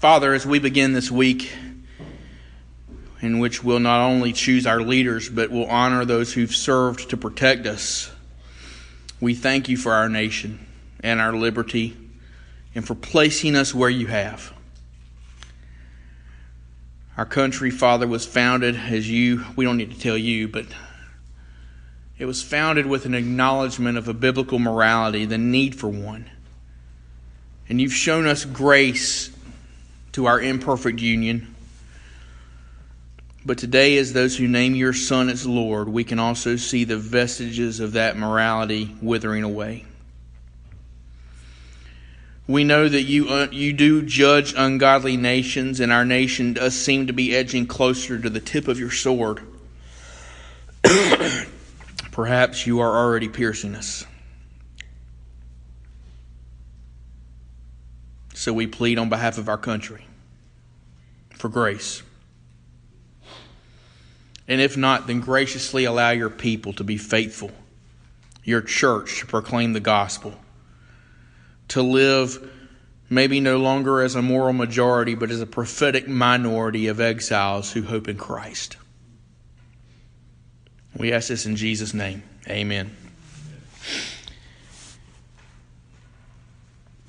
Father, as we begin this week, in which we'll not only choose our leaders, but will honor those who've served to protect us, we thank you for our nation and our liberty and for placing us where you have. Our country, Father, was founded as you, we don't need to tell you, but it was founded with an acknowledgement of a biblical morality, the need for one. And you've shown us grace our imperfect union. But today, as those who name your Son as Lord, we can also see the vestiges of that morality withering away. We know that you, uh, you do judge ungodly nations, and our nation does seem to be edging closer to the tip of your sword. Perhaps you are already piercing us. So we plead on behalf of our country for grace. And if not, then graciously allow your people to be faithful, your church to proclaim the gospel, to live maybe no longer as a moral majority, but as a prophetic minority of exiles who hope in Christ. We ask this in Jesus' name. Amen.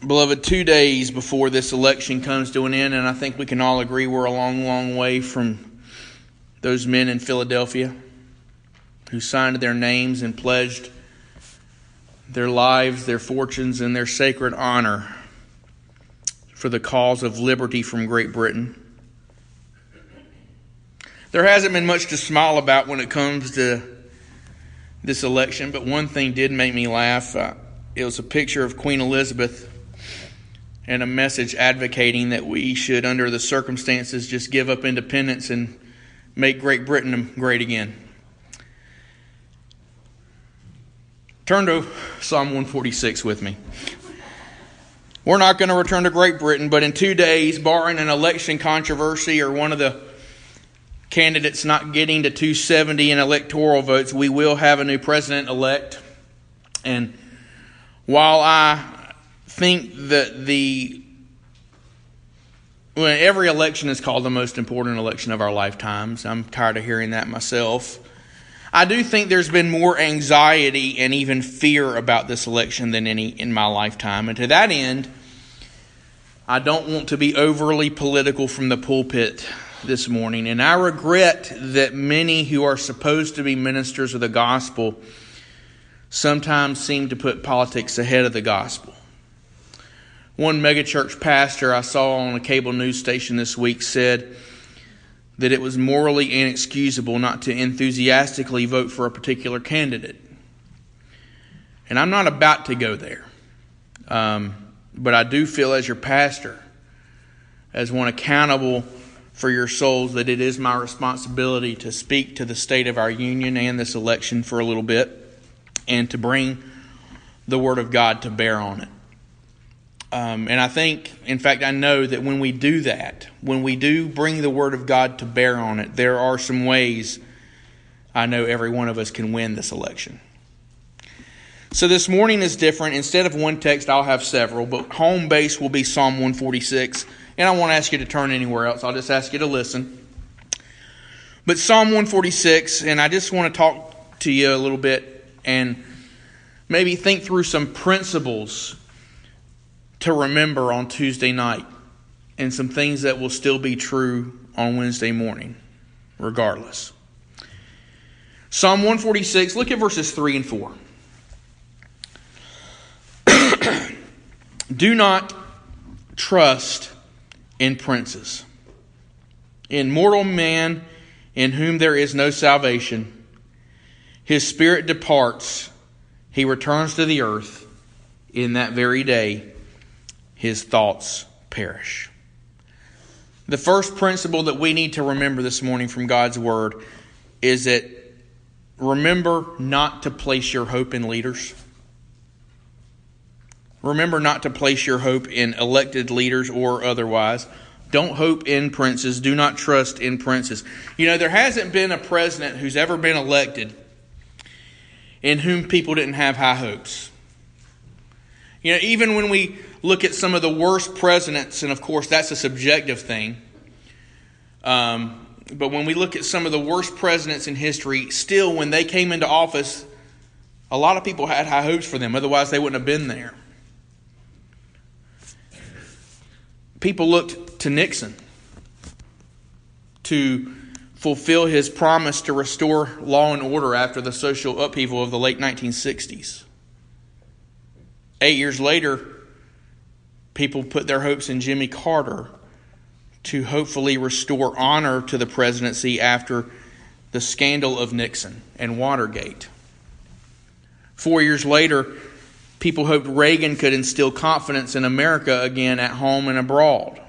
Beloved, two days before this election comes to an end, and I think we can all agree we're a long, long way from those men in Philadelphia who signed their names and pledged their lives, their fortunes, and their sacred honor for the cause of liberty from Great Britain. There hasn't been much to smile about when it comes to this election, but one thing did make me laugh. Uh, it was a picture of Queen Elizabeth and a message advocating that we should, under the circumstances, just give up independence and make Great Britain great again. Turn to Psalm 146 with me. We're not going to return to Great Britain, but in two days, barring an election controversy or one of the candidates not getting to 270 in electoral votes, we will have a new president elect. And while I think that the well, every election is called the most important election of our lifetimes. I'm tired of hearing that myself. I do think there's been more anxiety and even fear about this election than any in my lifetime. And to that end, I don't want to be overly political from the pulpit this morning. And I regret that many who are supposed to be ministers of the gospel sometimes seem to put politics ahead of the gospel. One megachurch pastor I saw on a cable news station this week said that it was morally inexcusable not to enthusiastically vote for a particular candidate. And I'm not about to go there. Um, but I do feel as your pastor, as one accountable for your souls that it is my responsibility to speak to the state of our union and this election for a little bit and to bring the Word of God to bear on it. Um, and I think, in fact, I know that when we do that, when we do bring the Word of God to bear on it, there are some ways I know every one of us can win this election. So this morning is different. Instead of one text, I'll have several, but home base will be Psalm 146. And I won't ask you to turn anywhere else. I'll just ask you to listen. But Psalm 146, and I just want to talk to you a little bit and maybe think through some principles to remember on Tuesday night and some things that will still be true on Wednesday morning, regardless. Psalm 146, look at verses 3 and 4. Do not trust in princes, in mortal man in whom there is no salvation. His spirit departs, he returns to the earth. In that very day, his thoughts perish. The first principle that we need to remember this morning from God's Word is that remember not to place your hope in leaders. Remember not to place your hope in elected leaders or otherwise. Don't hope in princes. Do not trust in princes. You know, there hasn't been a president who's ever been elected in whom people didn't have high hopes. You know, even when we look at some of the worst presidents, and of course that's a subjective thing, um, but when we look at some of the worst presidents in history, still when they came into office, a lot of people had high hopes for them, otherwise, they wouldn't have been there. People looked to Nixon to fulfill his promise to restore law and order after the social upheaval of the late 1960s. Eight years later, people put their hopes in Jimmy Carter to hopefully restore honor to the presidency after the scandal of Nixon and Watergate. Four years later, people hoped Reagan could instill confidence in America again at home and abroad.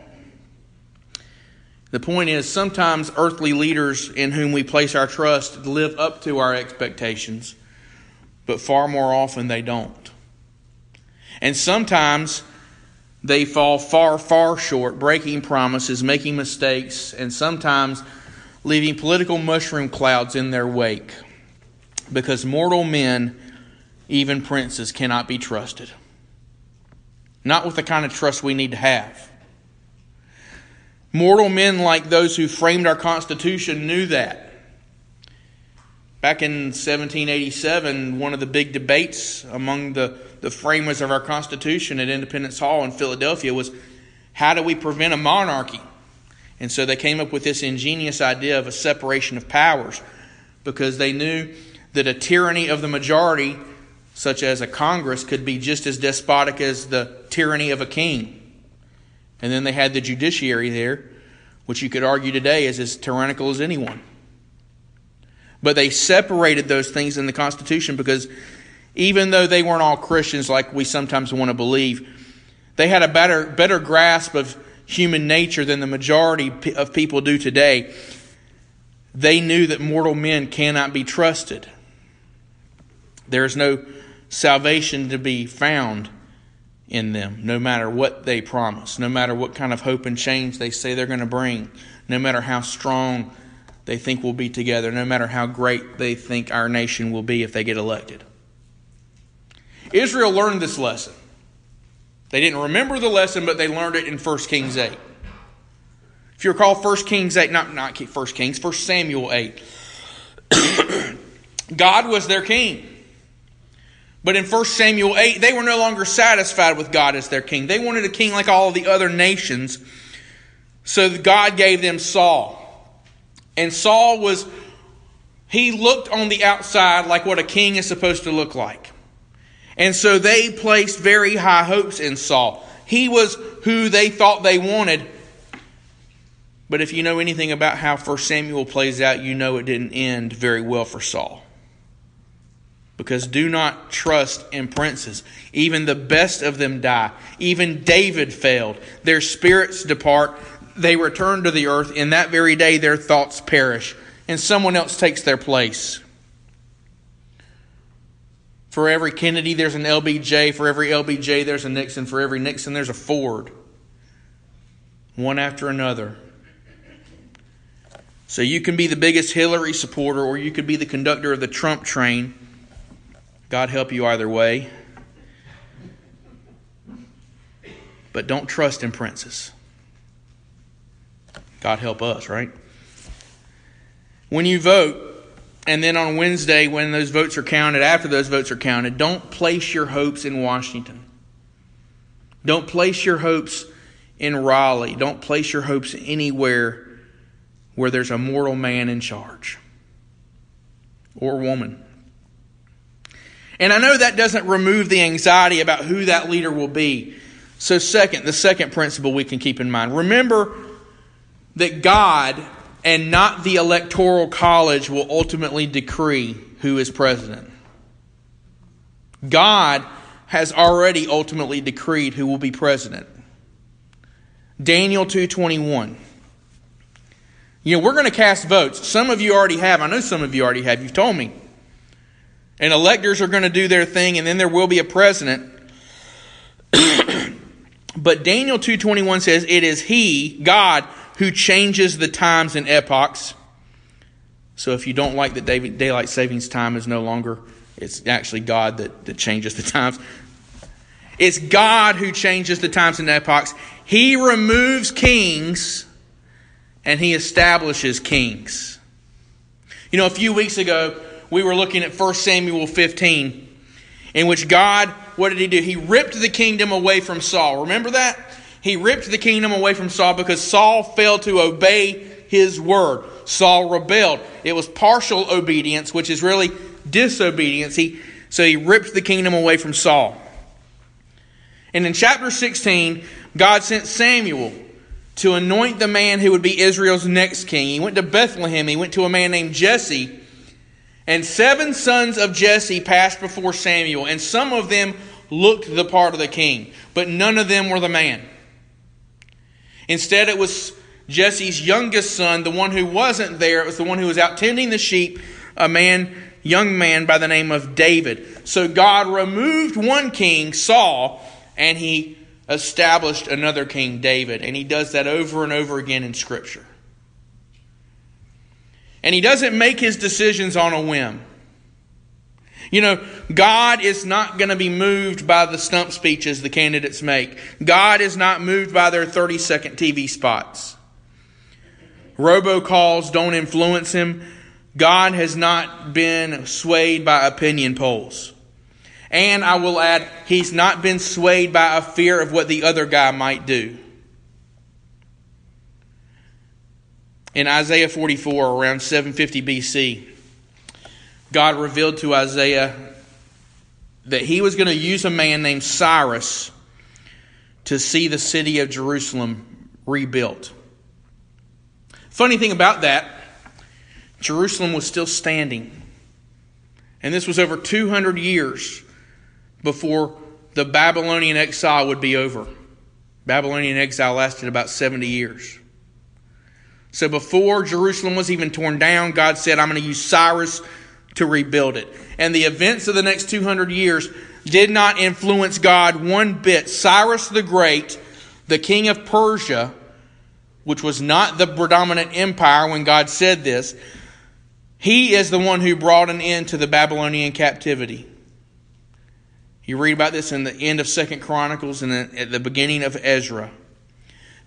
The point is, sometimes earthly leaders in whom we place our trust live up to our expectations, but far more often they don't. And sometimes they fall far, far short, breaking promises, making mistakes, and sometimes leaving political mushroom clouds in their wake because mortal men even princes cannot be trusted. Not with the kind of trust we need to have. Mortal men like those who framed our Constitution knew that. Back in 1787, one of the big debates among the, the framers of our Constitution at Independence Hall in Philadelphia was how do we prevent a monarchy? And so they came up with this ingenious idea of a separation of powers because they knew that a tyranny of the majority such as a Congress, could be just as despotic as the tyranny of a king. And then they had the judiciary there, which you could argue today is as tyrannical as anyone. But they separated those things in the Constitution because even though they weren't all Christians like we sometimes want to believe, they had a better, better grasp of human nature than the majority of people do today. They knew that mortal men cannot be trusted. There is no salvation to be found in them, no matter what they promise, no matter what kind of hope and change they say they're going to bring, no matter how strong they think we'll be together, no matter how great they think our nation will be if they get elected. Israel learned this lesson. They didn't remember the lesson, but they learned it in 1 Kings 8. If you recall 1 Kings 8, not, not 1 Kings, 1 Samuel 8, God was their king. But in 1 Samuel 8, they were no longer satisfied with God as their king. They wanted a king like all the other nations. So God gave them Saul. And Saul was, he looked on the outside like what a king is supposed to look like. And so they placed very high hopes in Saul. He was who they thought they wanted. But if you know anything about how 1 Samuel plays out, you know it didn't end very well for Saul. Because do not trust in princes. Even the best of them die. Even David failed. Their spirits depart. They return to the earth. In that very day, their thoughts perish. And someone else takes their place. For every Kennedy, there's an LBJ. For every LBJ, there's a Nixon. For every Nixon, there's a Ford. One after another. So you can be the biggest Hillary supporter, or you could be the conductor of the Trump train. God help you either way. But don't trust in princes. God help us, right? When you vote, and then on Wednesday, when those votes are counted, after those votes are counted, don't place your hopes in Washington. Don't place your hopes in Raleigh. Don't place your hopes anywhere where there's a mortal man in charge or woman. And I know that doesn't remove the anxiety about who that leader will be. So, second, the second principle we can keep in mind remember that God and not the Electoral College will ultimately decree who is president. God has already ultimately decreed who will be president. Daniel 2:21. You know, we're going to cast votes. Some of you already have. I know some of you already have. You've told me. And electors are going to do their thing, and then there will be a president. but Daniel 2.21 says, It is He, God, who changes the times and epochs. So if you don't like that daylight savings time is no longer, it's actually God that, that changes the times. It's God who changes the times and epochs. He removes kings and he establishes kings. You know, a few weeks ago, we were looking at 1 Samuel 15, in which God, what did he do? He ripped the kingdom away from Saul. Remember that? He ripped the kingdom away from Saul because Saul failed to obey his word. Saul rebelled. It was partial obedience, which is really disobedience. He, so he ripped the kingdom away from Saul. And in chapter 16, God sent Samuel to anoint the man who would be Israel's next king. He went to Bethlehem. He went to a man named Jesse. And seven sons of Jesse passed before Samuel, and some of them looked the part of the king, but none of them were the man. Instead, it was Jesse's youngest son, the one who wasn't there. It was the one who was out tending the sheep, a man, young man by the name of David. So God removed one king, Saul, and he established another king, David. And he does that over and over again in Scripture. And he doesn't make his decisions on a whim. You know, God is not going to be moved by the stump speeches the candidates make. God is not moved by their 30 second TV spots. Robocalls don't influence him. God has not been swayed by opinion polls. And I will add, he's not been swayed by a fear of what the other guy might do. In Isaiah 44, around 750 BC, God revealed to Isaiah that he was going to use a man named Cyrus to see the city of Jerusalem rebuilt. Funny thing about that, Jerusalem was still standing. And this was over 200 years before the Babylonian exile would be over. Babylonian exile lasted about 70 years. So before Jerusalem was even torn down, God said, I'm going to use Cyrus to rebuild it. And the events of the next 200 years did not influence God one bit. Cyrus the Great, the king of Persia, which was not the predominant empire when God said this, he is the one who brought an end to the Babylonian captivity. You read about this in the end of Second Chronicles and at the beginning of Ezra.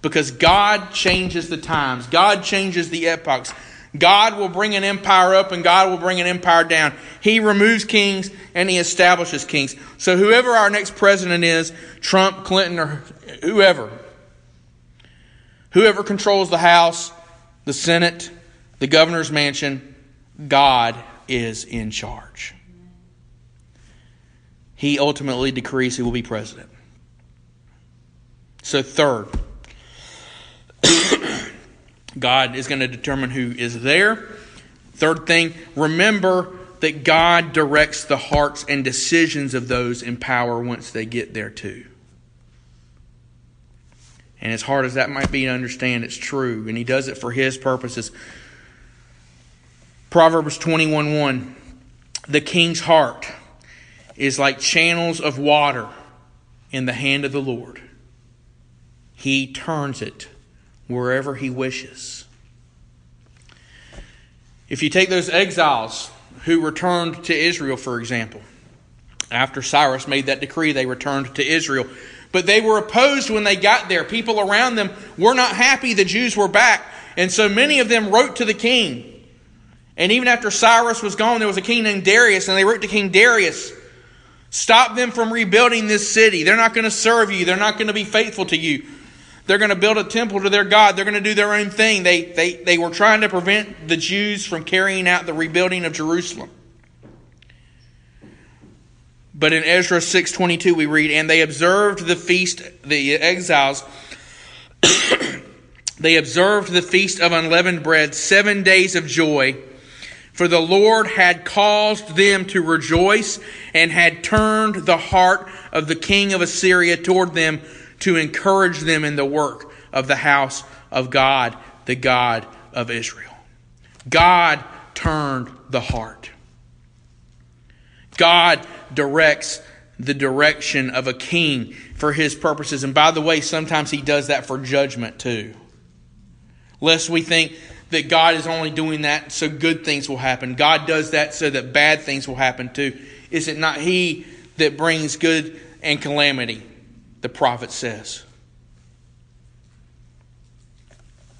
Because God changes the times, God changes the epochs. God will bring an empire up and God will bring an empire down. He removes kings and he establishes kings. So whoever our next president is, Trump, Clinton, or whoever, whoever controls the House, the Senate, the governor's mansion, God is in charge he ultimately decrees who will be president. So, third, God is going to determine who is there. Third thing, remember that God directs the hearts and decisions of those in power once they get there, too. And as hard as that might be to understand, it's true. And He does it for His purposes. Proverbs 21 1 The king's heart is like channels of water in the hand of the Lord. He turns it wherever He wishes. If you take those exiles who returned to Israel, for example, after Cyrus made that decree, they returned to Israel. But they were opposed when they got there. People around them were not happy the Jews were back. And so many of them wrote to the king. And even after Cyrus was gone, there was a king named Darius, and they wrote to King Darius Stop them from rebuilding this city. They're not going to serve you. They're not going to be faithful to you. They're going to build a temple to their God. They're going to do their own thing. They, they, they were trying to prevent the Jews from carrying out the rebuilding of Jerusalem. But in Ezra 6:22 we read, "And they observed the feast the exiles they observed the feast of unleavened bread 7 days of joy." For the Lord had caused them to rejoice and had turned the heart of the king of Assyria toward them to encourage them in the work of the house of God, the God of Israel. God turned the heart. God directs the direction of a king for his purposes. And by the way, sometimes he does that for judgment too. Lest we think that God is only doing that so good things will happen. God does that so that bad things will happen too. Is it not He that brings good and calamity, the prophet says.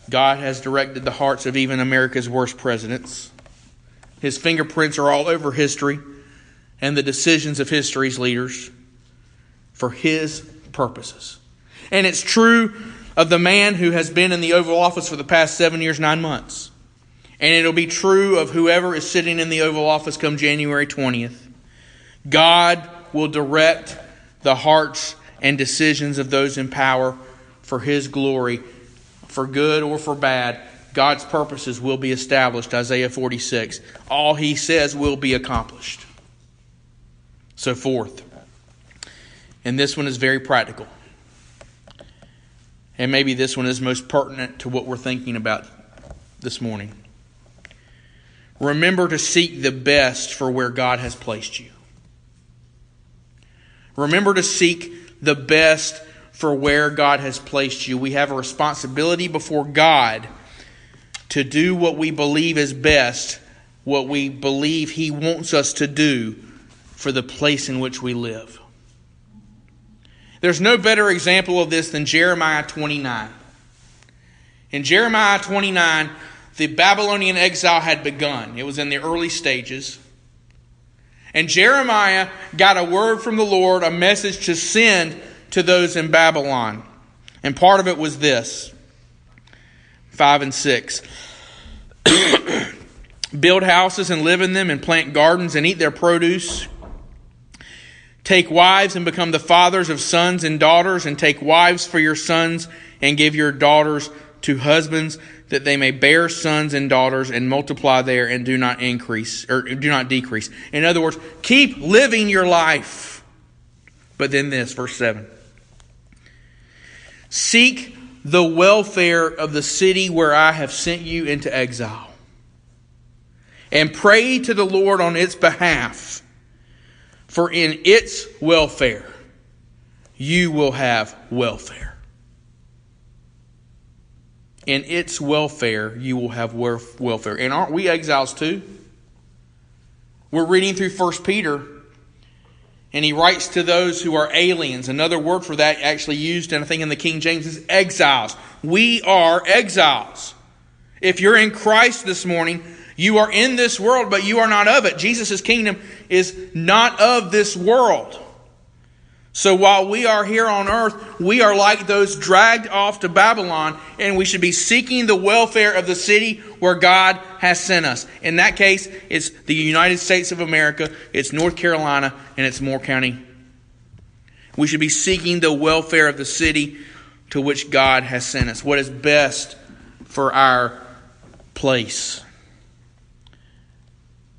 God has directed the hearts of even America's worst presidents. His fingerprints are all over history and the decisions of history's leaders for His purposes. And it's true of the man who has been in the Oval Office for the past seven years, nine months. And it'll be true of whoever is sitting in the Oval Office come January 20th. God will direct the hearts and decisions of those in power for His glory, for good or for bad. God's purposes will be established, Isaiah 46. All He says will be accomplished. So, fourth, and this one is very practical. And maybe this one is most pertinent to what we're thinking about this morning. Remember to seek the best for where God has placed you. Remember to seek the best for where God has placed you. We have a responsibility before God to do what we believe is best, what we believe He wants us to do for the place in which we live. There's no better example of this than Jeremiah 29. In Jeremiah 29, the Babylonian exile had begun. It was in the early stages. And Jeremiah got a word from the Lord, a message to send to those in Babylon. And part of it was this 5 and 6. Build houses and live in them, and plant gardens and eat their produce. Take wives and become the fathers of sons and daughters, and take wives for your sons, and give your daughters to husbands that they may bear sons and daughters and multiply there and do not increase or do not decrease. In other words, keep living your life. But then this, verse 7. Seek the welfare of the city where I have sent you into exile. And pray to the Lord on its behalf, for in its welfare you will have welfare in its welfare you will have welfare. And aren't we exiles too? We're reading through 1 Peter, and he writes to those who are aliens. Another word for that actually used, and I think in the King James, is exiles. We are exiles. If you're in Christ this morning, you are in this world, but you are not of it. Jesus' kingdom is not of this world. So while we are here on earth, we are like those dragged off to Babylon, and we should be seeking the welfare of the city where God has sent us. In that case, it's the United States of America, it's North Carolina, and it's Moore County. We should be seeking the welfare of the city to which God has sent us. What is best for our place.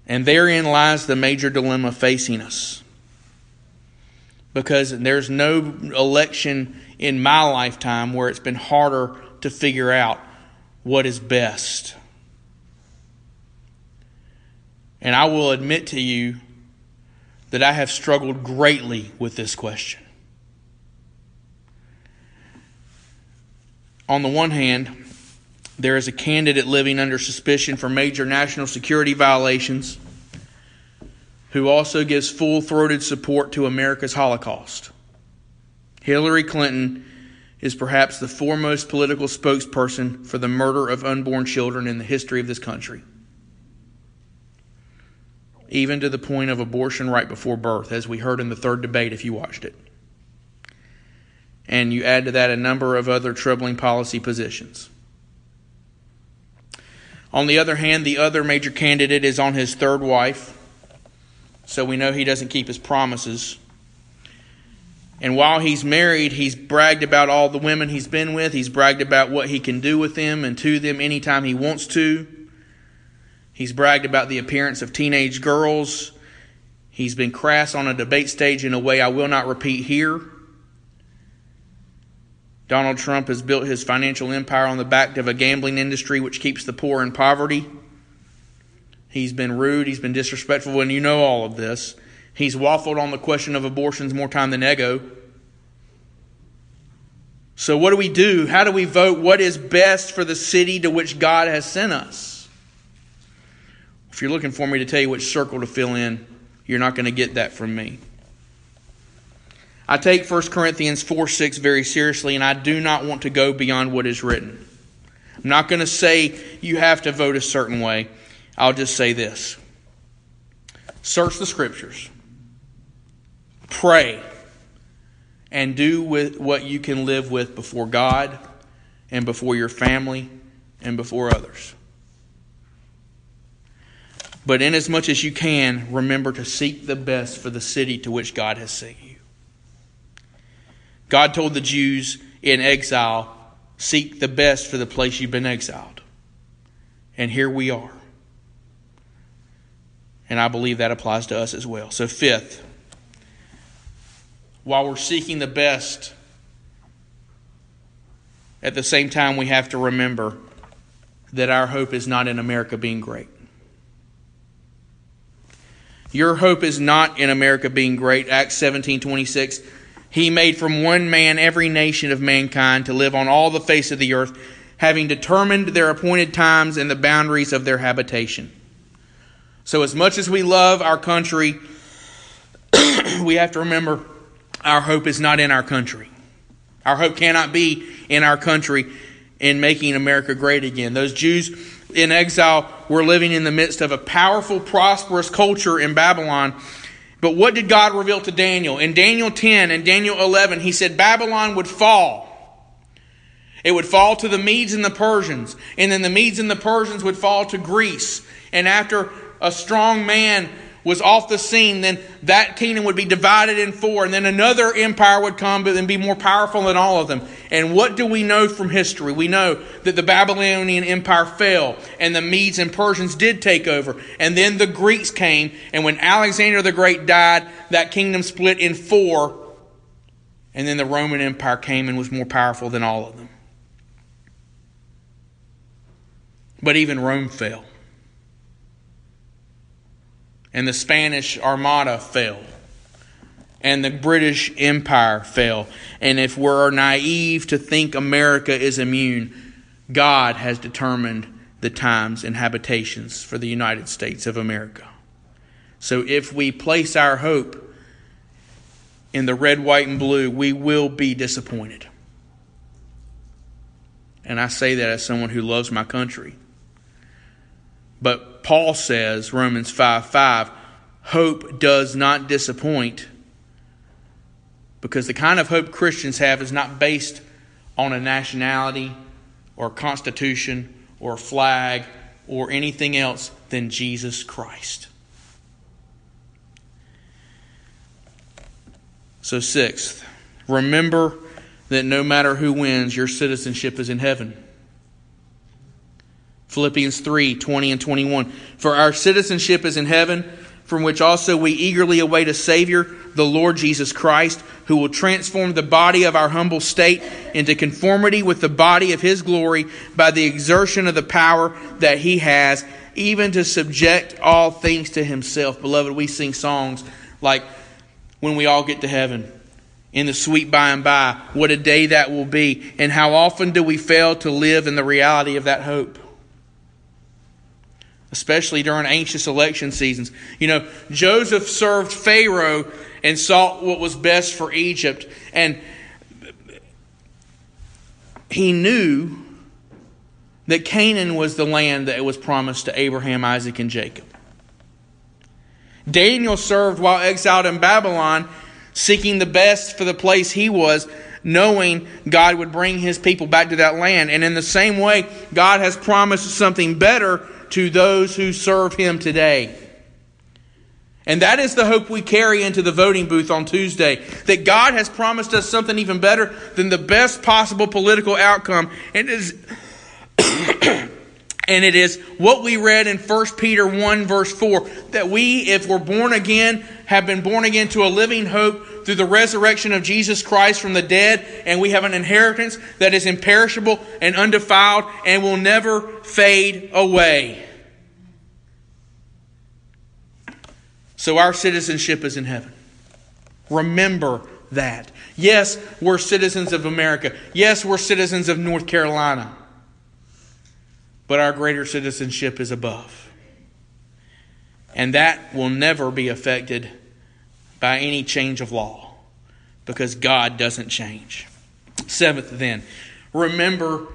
And therein lies the major dilemma facing us because there's no election in my lifetime where it's been harder to figure out what is best. And I will admit to you that I have struggled greatly with this question. On the one hand, there is a candidate living under suspicion for major national security violations who also gives full throated support to America's Holocaust. Hillary Clinton is perhaps the foremost political spokesperson for the murder of unborn children in the history of this country, even to the point of abortion right before birth, as we heard in the third debate if you watched it. And you add to that a number of other troubling policy positions. On the other hand, the other major candidate is on his third wife, so we know he doesn't keep his promises. And while he's married, he's bragged about all the women he's been with. He's bragged about what he can do with them and to them anytime he wants to. He's bragged about the appearance of teenage girls. He's been crass on a debate stage in a way I will not repeat here. Donald Trump has built his financial empire on the back of a gambling industry which keeps the poor in poverty. He's been rude. He's been disrespectful, and you know all of this. He's waffled on the question of abortions more time than Eggo. So, what do we do? How do we vote? What is best for the city to which God has sent us? If you're looking for me to tell you which circle to fill in, you're not going to get that from me. I take 1 Corinthians 4 6 very seriously, and I do not want to go beyond what is written. I'm not going to say you have to vote a certain way. I'll just say this search the scriptures, pray, and do with what you can live with before God and before your family and before others. But inasmuch as much as you can, remember to seek the best for the city to which God has sent you. God told the Jews in exile, Seek the best for the place you've been exiled. And here we are. And I believe that applies to us as well. So, fifth, while we're seeking the best, at the same time, we have to remember that our hope is not in America being great. Your hope is not in America being great. Acts 17 26 he made from one man every nation of mankind to live on all the face of the earth, having determined their appointed times and the boundaries of their habitation. So, as much as we love our country, we have to remember our hope is not in our country. Our hope cannot be in our country in making America great again. Those Jews in exile were living in the midst of a powerful, prosperous culture in Babylon but what did God reveal to Daniel? In Daniel 10 and Daniel 11, he said Babylon would fall. It would fall to the Medes and the Persians. And then the Medes and the Persians would fall to Greece. And after a strong man was off the scene, then that kingdom would be divided in four, and then another empire would come but then be more powerful than all of them. And what do we know from history? We know that the Babylonian Empire fell, and the Medes and Persians did take over, and then the Greeks came, and when Alexander the Great died, that kingdom split in four, and then the Roman Empire came and was more powerful than all of them. But even Rome fell and the Spanish Armada fell, and the British Empire fell. And if we're naive to think America is immune, God has determined the times and habitations for the United States of America. So if we place our hope in the red, white, and blue, we will be disappointed. And I say that as someone who loves my country. But Paul says, Romans 5 5, hope does not disappoint because the kind of hope Christians have is not based on a nationality or a constitution or a flag or anything else than Jesus Christ. So, sixth, remember that no matter who wins, your citizenship is in heaven. Philippians 3 20 and 21. For our citizenship is in heaven, from which also we eagerly await a Savior, the Lord Jesus Christ, who will transform the body of our humble state into conformity with the body of His glory by the exertion of the power that He has, even to subject all things to Himself. Beloved, we sing songs like when we all get to heaven in the sweet by and by. What a day that will be. And how often do we fail to live in the reality of that hope? Especially during anxious election seasons. You know, Joseph served Pharaoh and sought what was best for Egypt. And he knew that Canaan was the land that was promised to Abraham, Isaac, and Jacob. Daniel served while exiled in Babylon, seeking the best for the place he was, knowing God would bring his people back to that land. And in the same way, God has promised something better to those who serve Him today. And that is the hope we carry into the voting booth on Tuesday. That God has promised us something even better than the best possible political outcome. And it is, and it is what we read in 1 Peter 1, verse 4 that we, if we're born again, have been born again to a living hope through the resurrection of Jesus Christ from the dead, and we have an inheritance that is imperishable and undefiled and will never fade away. So our citizenship is in heaven. Remember that. Yes, we're citizens of America. Yes, we're citizens of North Carolina. But our greater citizenship is above. And that will never be affected by any change of law because God doesn't change. Seventh, then, remember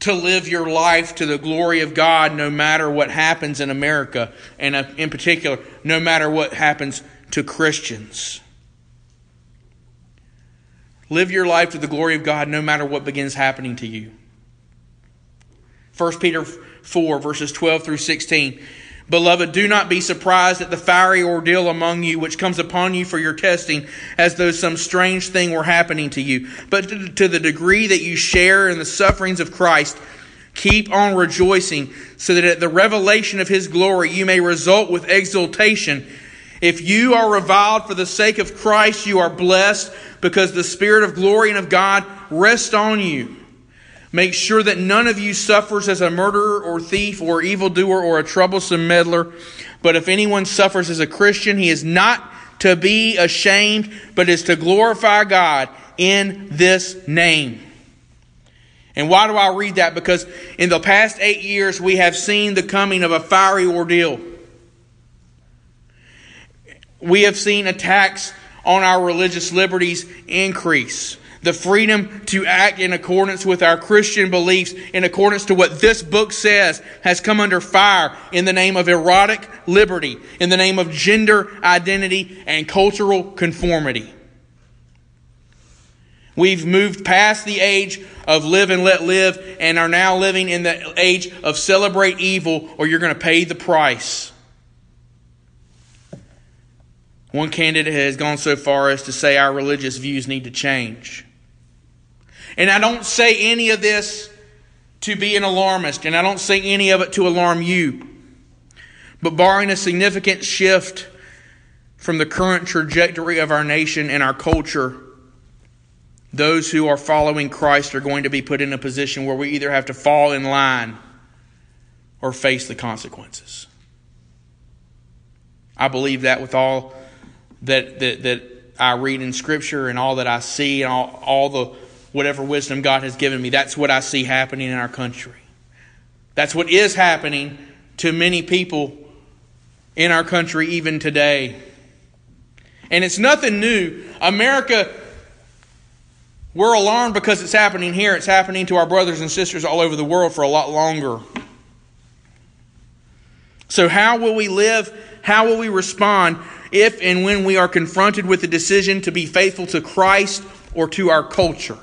to live your life to the glory of God no matter what happens in America, and uh, in particular, no matter what happens to Christians. Live your life to the glory of God no matter what begins happening to you. 1 Peter 4, verses 12 through 16. Beloved, do not be surprised at the fiery ordeal among you which comes upon you for your testing, as though some strange thing were happening to you. But to the degree that you share in the sufferings of Christ, keep on rejoicing, so that at the revelation of his glory you may result with exultation. If you are reviled for the sake of Christ, you are blessed, because the Spirit of glory and of God rests on you. Make sure that none of you suffers as a murderer or thief or evildoer or a troublesome meddler. But if anyone suffers as a Christian, he is not to be ashamed, but is to glorify God in this name. And why do I read that? Because in the past eight years, we have seen the coming of a fiery ordeal. We have seen attacks on our religious liberties increase the freedom to act in accordance with our Christian beliefs, in accordance to what this book says, has come under fire in the name of erotic liberty, in the name of gender identity and cultural conformity. We've moved past the age of live and let live and are now living in the age of celebrate evil or you're going to pay the price. One candidate has gone so far as to say our religious views need to change. And I don't say any of this to be an alarmist, and I don't say any of it to alarm you. But barring a significant shift from the current trajectory of our nation and our culture, those who are following Christ are going to be put in a position where we either have to fall in line or face the consequences. I believe that with all that, that, that I read in Scripture and all that I see and all, all the whatever wisdom God has given me. That's what I see happening in our country. That's what is happening to many people in our country even today. And it's nothing new. America, we're alarmed because it's happening here. It's happening to our brothers and sisters all over the world for a lot longer. So, how will we live? How will we respond if and when we are confronted with the decision to be faithful to Christ or to our culture?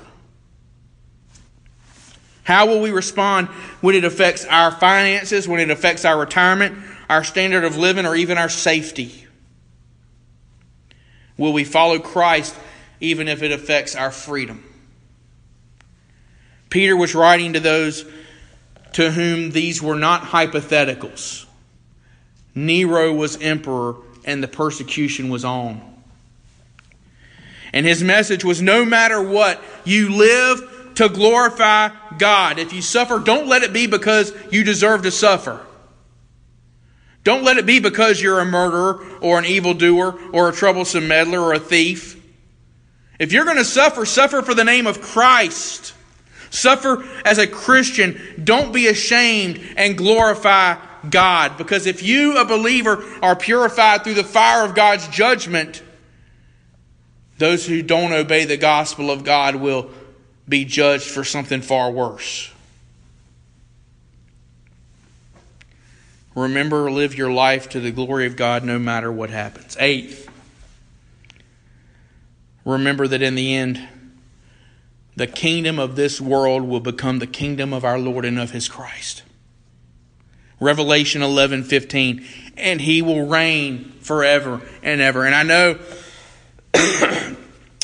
How will we respond when it affects our finances, when it affects our retirement, our standard of living, or even our safety? Will we follow Christ even if it affects our freedom? Peter was writing to those to whom these were not hypotheticals. Nero was emperor and the persecution was on. And his message was no matter what, you live to glorify God. If you suffer, don't let it be because you deserve to suffer. Don't let it be because you're a murderer or an evildoer or a troublesome meddler or a thief. If you're going to suffer, suffer for the name of Christ. Suffer as a Christian. Don't be ashamed and glorify God. Because if you, a believer, are purified through the fire of God's judgment, those who don't obey the gospel of God will be judged for something far worse. Remember, live your life to the glory of God no matter what happens. Eighth, remember that in the end, the kingdom of this world will become the kingdom of our Lord and of his Christ. Revelation 11 15. And he will reign forever and ever. And I know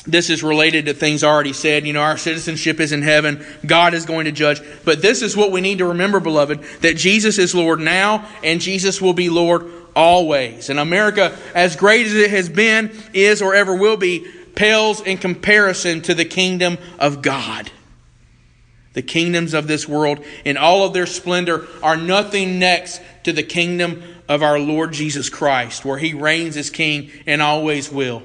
this is related to things already said. You know, our citizenship is in heaven. God is going to judge. But this is what we need to remember, beloved, that Jesus is Lord now and Jesus will be Lord always. And America, as great as it has been, is, or ever will be, pales in comparison to the kingdom of God. The kingdoms of this world, in all of their splendor, are nothing next to the kingdom of our Lord Jesus Christ, where he reigns as king and always will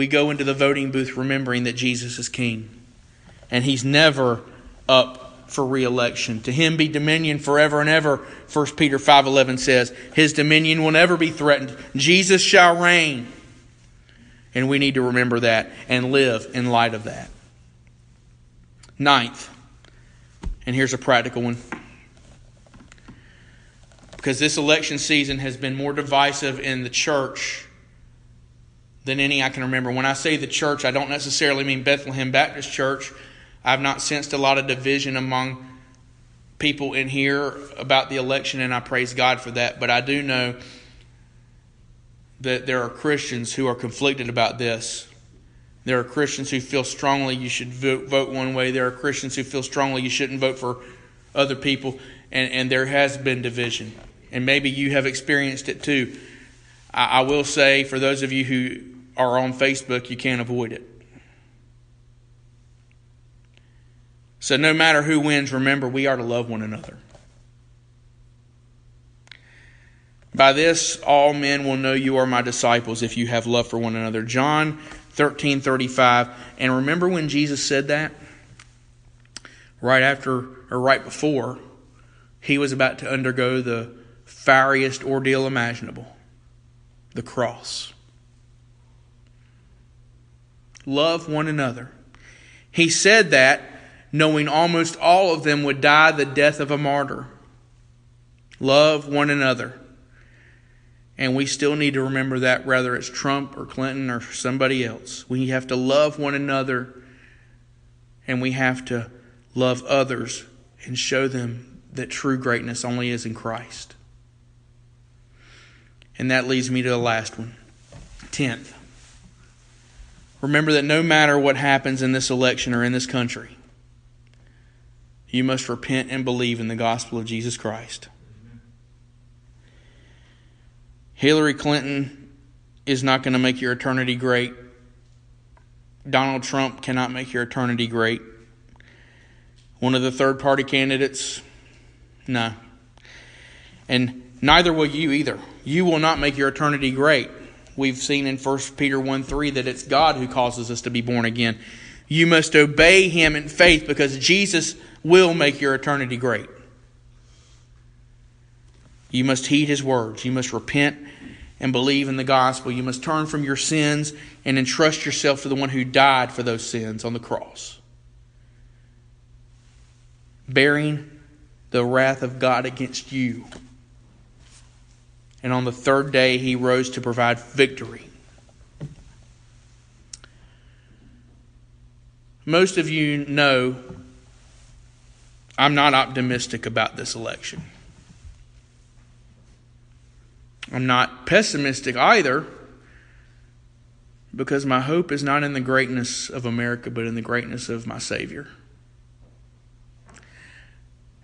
we go into the voting booth remembering that Jesus is king. And he's never up for reelection. To him be dominion forever and ever, 1 Peter 5:11 says. His dominion will never be threatened. Jesus shall reign. And we need to remember that and live in light of that. Ninth, and here's a practical one. Because this election season has been more divisive in the church than any I can remember. When I say the church, I don't necessarily mean Bethlehem Baptist Church. I've not sensed a lot of division among people in here about the election, and I praise God for that. But I do know that there are Christians who are conflicted about this. There are Christians who feel strongly you should vote, one way. There are Christians who feel strongly you shouldn't vote for other people. And, and there has been division. And maybe you have experienced it too. I will say, for those of you who are on Facebook, you can't avoid it. So, no matter who wins, remember we are to love one another. By this, all men will know you are my disciples if you have love for one another. John 13 35. And remember when Jesus said that? Right after, or right before, he was about to undergo the fieriest ordeal imaginable the cross. Love one another. He said that knowing almost all of them would die the death of a martyr. Love one another. And we still need to remember that whether it's Trump or Clinton or somebody else. We have to love one another and we have to love others and show them that true greatness only is in Christ. And that leads me to the last one. Tenth. Remember that no matter what happens in this election or in this country, you must repent and believe in the gospel of Jesus Christ. Hillary Clinton is not going to make your eternity great. Donald Trump cannot make your eternity great. One of the third party candidates, no. And neither will you either. You will not make your eternity great. We've seen in 1 Peter 1 3 that it's God who causes us to be born again. You must obey Him in faith because Jesus will make your eternity great. You must heed His words. You must repent and believe in the gospel. You must turn from your sins and entrust yourself to the one who died for those sins on the cross, bearing the wrath of God against you. And on the third day, he rose to provide victory. Most of you know I'm not optimistic about this election. I'm not pessimistic either because my hope is not in the greatness of America, but in the greatness of my Savior.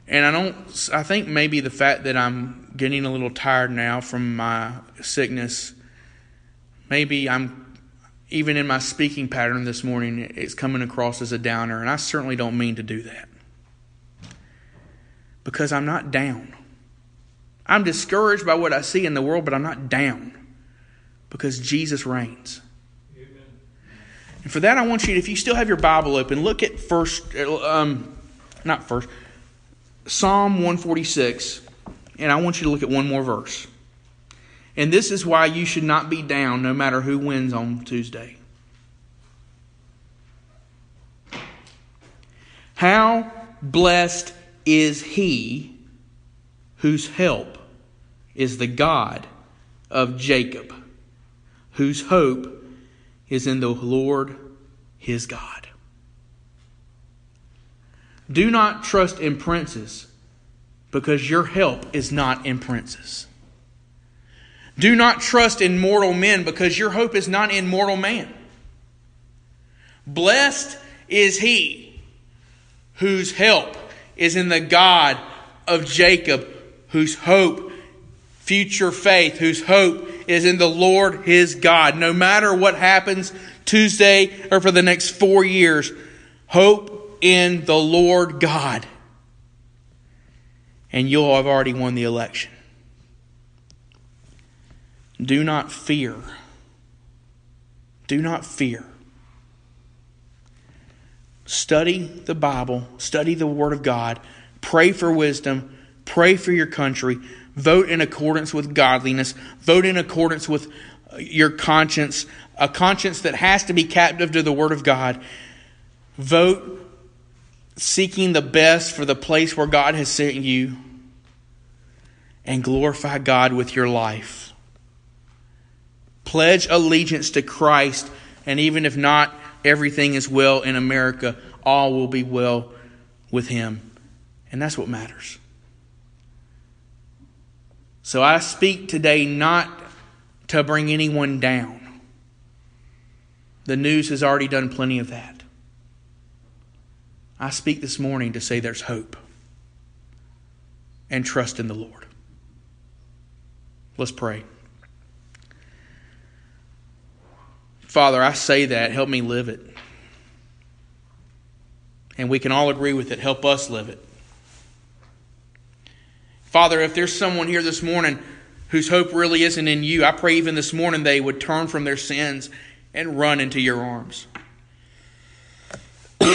And I don't, I think maybe the fact that I'm getting a little tired now from my sickness, maybe I'm, even in my speaking pattern this morning, it's coming across as a downer. And I certainly don't mean to do that. Because I'm not down. I'm discouraged by what I see in the world, but I'm not down because Jesus reigns. Amen. And for that, I want you to, if you still have your Bible open, look at first, um, not first, Psalm 146, and I want you to look at one more verse. And this is why you should not be down no matter who wins on Tuesday. How blessed is he whose help is the God of Jacob, whose hope is in the Lord his God. Do not trust in princes, because your help is not in princes. Do not trust in mortal men, because your hope is not in mortal man. Blessed is he whose help is in the God of Jacob whose hope, future faith, whose hope is in the Lord his God. No matter what happens Tuesday or for the next four years, hope in the Lord God. And you'll have already won the election. Do not fear. Do not fear. Study the Bible, study the Word of God, pray for wisdom, Pray for your country. Vote in accordance with godliness. Vote in accordance with uh, your conscience, a conscience that has to be captive to the Word of God. Vote seeking the best for the place where God has sent you and glorify God with your life. Pledge allegiance to Christ, and even if not everything is well in America, all will be well with Him. And that's what matters. So I speak today not to bring anyone down. The news has already done plenty of that. I speak this morning to say there's hope and trust in the Lord. Let's pray. Father, I say that. Help me live it. And we can all agree with it. Help us live it. Father, if there's someone here this morning whose hope really isn't in you, I pray even this morning they would turn from their sins and run into your arms.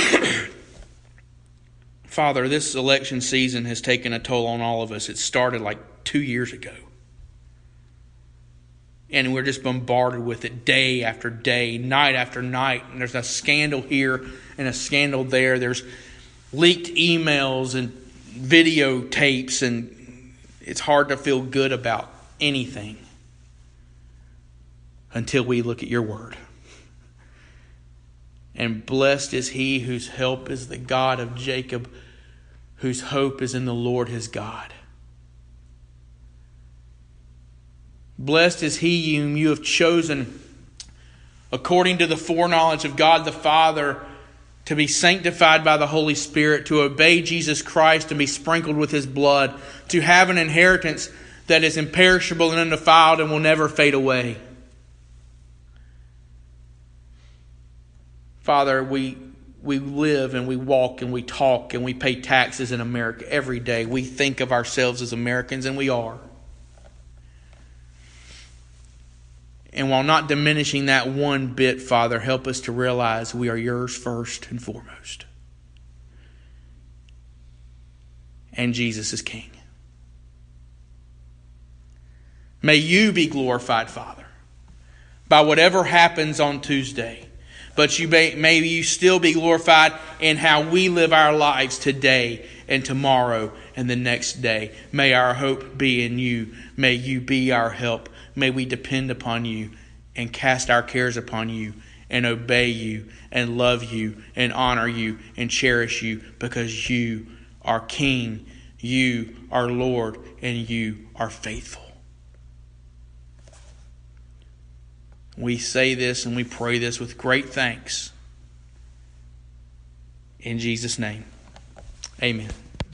Father, this election season has taken a toll on all of us. It started like two years ago. And we're just bombarded with it day after day, night after night. And there's a scandal here and a scandal there. There's leaked emails and videotapes, and it's hard to feel good about anything until we look at your word. And blessed is he whose help is the God of Jacob, whose hope is in the Lord his God. Blessed is he whom you have chosen according to the foreknowledge of God the Father to be sanctified by the Holy Spirit, to obey Jesus Christ and be sprinkled with his blood, to have an inheritance that is imperishable and undefiled and will never fade away. Father, we, we live and we walk and we talk and we pay taxes in America every day. We think of ourselves as Americans, and we are. And while not diminishing that one bit, Father, help us to realize we are yours first and foremost. And Jesus is King. May you be glorified, Father, by whatever happens on Tuesday but you may, may you still be glorified in how we live our lives today and tomorrow and the next day. May our hope be in you. May you be our help. May we depend upon you and cast our cares upon you and obey you and love you and honor you and cherish you because you are King, you are Lord, and you are faithful. We say this and we pray this with great thanks. In Jesus' name, amen.